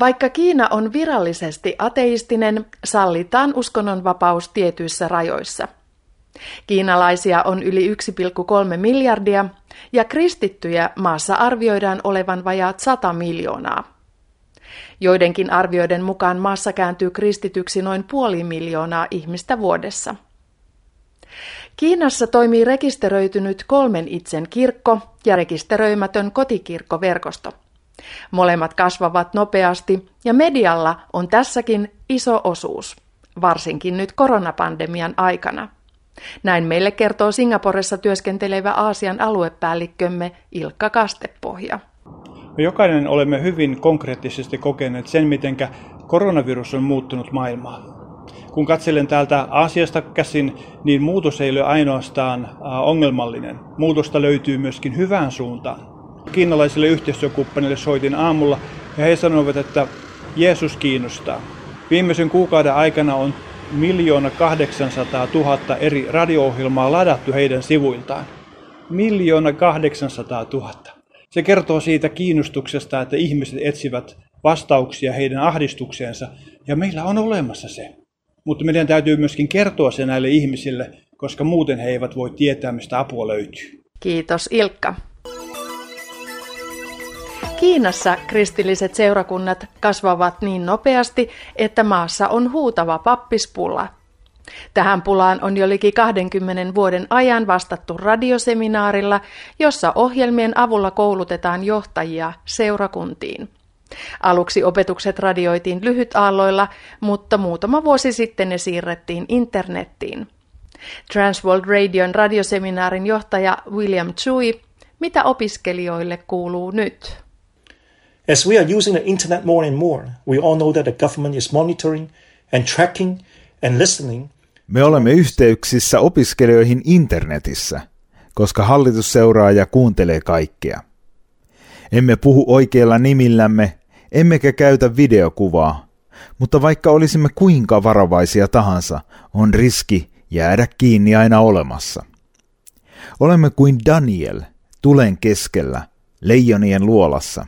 Vaikka Kiina on virallisesti ateistinen, sallitaan uskonnonvapaus tietyissä rajoissa. Kiinalaisia on yli 1,3 miljardia ja kristittyjä maassa arvioidaan olevan vajaat 100 miljoonaa. Joidenkin arvioiden mukaan maassa kääntyy kristityksi noin puoli miljoonaa ihmistä vuodessa. Kiinassa toimii rekisteröitynyt kolmen itsen kirkko ja rekisteröimätön kotikirkkoverkosto. Molemmat kasvavat nopeasti ja medialla on tässäkin iso osuus, varsinkin nyt koronapandemian aikana. Näin meille kertoo Singaporessa työskentelevä Aasian aluepäällikkömme Ilkka Kastepohja. Me jokainen olemme hyvin konkreettisesti kokeneet sen, miten koronavirus on muuttunut maailmaa. Kun katselen täältä Aasiasta käsin, niin muutos ei ole ainoastaan ongelmallinen. Muutosta löytyy myöskin hyvään suuntaan. Kiinalaisille yhteistyökumppanille soitin aamulla ja he sanoivat, että Jeesus kiinnostaa. Viimeisen kuukauden aikana on miljoona 800 000 eri radio-ohjelmaa ladattu heidän sivuiltaan. Miljoona 800 000. Se kertoo siitä kiinnostuksesta, että ihmiset etsivät vastauksia heidän ahdistukseensa, ja meillä on olemassa se. Mutta meidän täytyy myöskin kertoa se näille ihmisille, koska muuten he eivät voi tietää, mistä apua löytyy. Kiitos Ilkka. Kiinassa kristilliset seurakunnat kasvavat niin nopeasti, että maassa on huutava pappispula. Tähän pulaan on jo liki 20 vuoden ajan vastattu radioseminaarilla, jossa ohjelmien avulla koulutetaan johtajia seurakuntiin. Aluksi opetukset radioitiin lyhytaalloilla, mutta muutama vuosi sitten ne siirrettiin internettiin. Transworld Radion radioseminaarin johtaja William Chui, mitä opiskelijoille kuuluu nyt? As we are using the internet more and more, we all know that the government is monitoring and tracking and listening me olemme yhteyksissä opiskelijoihin internetissä, koska hallitus seuraa ja kuuntelee kaikkea. Emme puhu oikeilla nimillämme, emmekä käytä videokuvaa, mutta vaikka olisimme kuinka varovaisia tahansa, on riski jäädä kiinni aina olemassa. Olemme kuin Daniel, tulen keskellä, leijonien luolassa.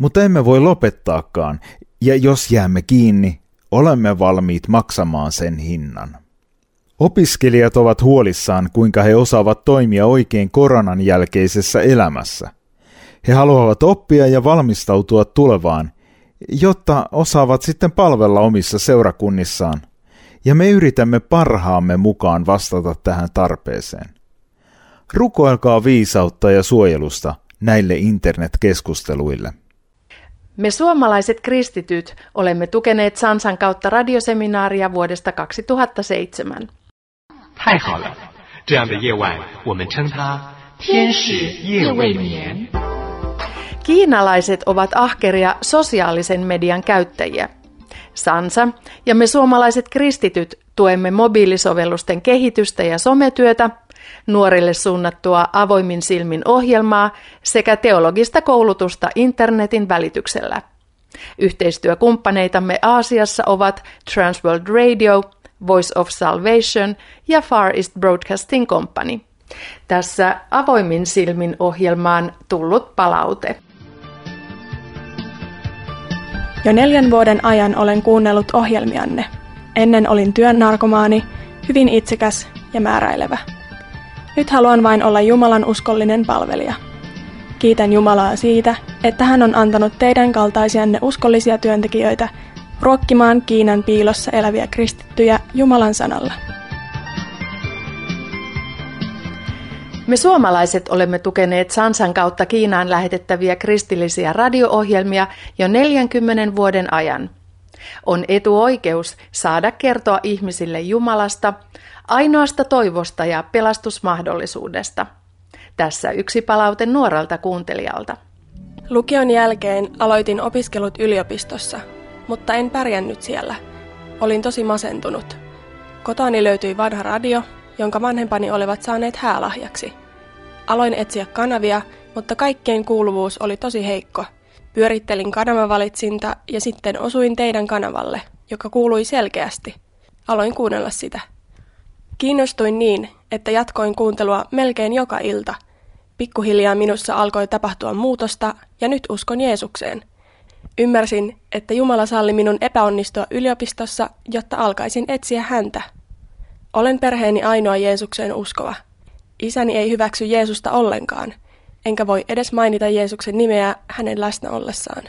Mutta emme voi lopettaakaan, ja jos jäämme kiinni, olemme valmiit maksamaan sen hinnan. Opiskelijat ovat huolissaan, kuinka he osaavat toimia oikein koronan jälkeisessä elämässä. He haluavat oppia ja valmistautua tulevaan, jotta osaavat sitten palvella omissa seurakunnissaan. Ja me yritämme parhaamme mukaan vastata tähän tarpeeseen. Rukoilkaa viisautta ja suojelusta näille internetkeskusteluille. Me suomalaiset kristityt olemme tukeneet Sansan kautta radioseminaaria vuodesta 2007. 太好了，这样的夜晚，我们称它天使夜未眠。Kiinalaiset ovat ahkeria sosiaalisen median käyttäjiä. Sansa ja me suomalaiset kristityt tuemme mobiilisovellusten kehitystä ja sometyötä, nuorille suunnattua avoimin silmin ohjelmaa sekä teologista koulutusta internetin välityksellä. Yhteistyökumppaneitamme Aasiassa ovat Transworld Radio, Voice of Salvation ja Far East Broadcasting Company. Tässä avoimin silmin ohjelmaan tullut palaute. Jo neljän vuoden ajan olen kuunnellut ohjelmianne. Ennen olin työn narkomaani, hyvin itsekäs ja määräilevä. Nyt haluan vain olla Jumalan uskollinen palvelija. Kiitän Jumalaa siitä, että hän on antanut teidän kaltaisianne uskollisia työntekijöitä ruokkimaan Kiinan piilossa eläviä kristittyjä Jumalan sanalla. Me suomalaiset olemme tukeneet Sansan kautta Kiinaan lähetettäviä kristillisiä radio-ohjelmia jo 40 vuoden ajan. On etuoikeus saada kertoa ihmisille Jumalasta, ainoasta toivosta ja pelastusmahdollisuudesta. Tässä yksi palaute nuorelta kuuntelijalta. Lukion jälkeen aloitin opiskelut yliopistossa, mutta en pärjännyt siellä. Olin tosi masentunut. Kotani löytyi vanha radio, jonka vanhempani olivat saaneet häälahjaksi. Aloin etsiä kanavia, mutta kaikkein kuuluvuus oli tosi heikko. Pyörittelin kanavavalitsinta ja sitten osuin teidän kanavalle, joka kuului selkeästi. Aloin kuunnella sitä. Kiinnostuin niin, että jatkoin kuuntelua melkein joka ilta. Pikkuhiljaa minussa alkoi tapahtua muutosta ja nyt uskon Jeesukseen. Ymmärsin, että Jumala salli minun epäonnistua yliopistossa, jotta alkaisin etsiä häntä. Olen perheeni ainoa Jeesukseen uskova. Isäni ei hyväksy Jeesusta ollenkaan, enkä voi edes mainita Jeesuksen nimeä hänen läsnä ollessaan.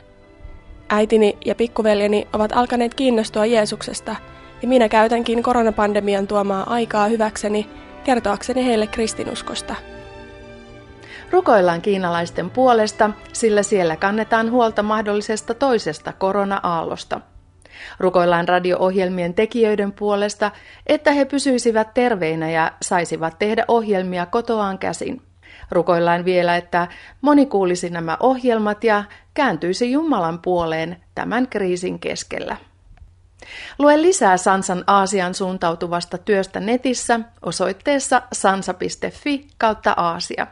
Äitini ja pikkuveljeni ovat alkaneet kiinnostua Jeesuksesta, ja minä käytänkin koronapandemian tuomaa aikaa hyväkseni kertoakseni heille kristinuskosta. Rukoillaan kiinalaisten puolesta, sillä siellä kannetaan huolta mahdollisesta toisesta korona-aallosta. Rukoillaan radio-ohjelmien tekijöiden puolesta, että he pysyisivät terveinä ja saisivat tehdä ohjelmia kotoaan käsin. Rukoillaan vielä, että moni kuulisi nämä ohjelmat ja kääntyisi Jumalan puoleen tämän kriisin keskellä. Lue lisää Sansan Aasian suuntautuvasta työstä netissä osoitteessa sansa.fi kautta Aasia.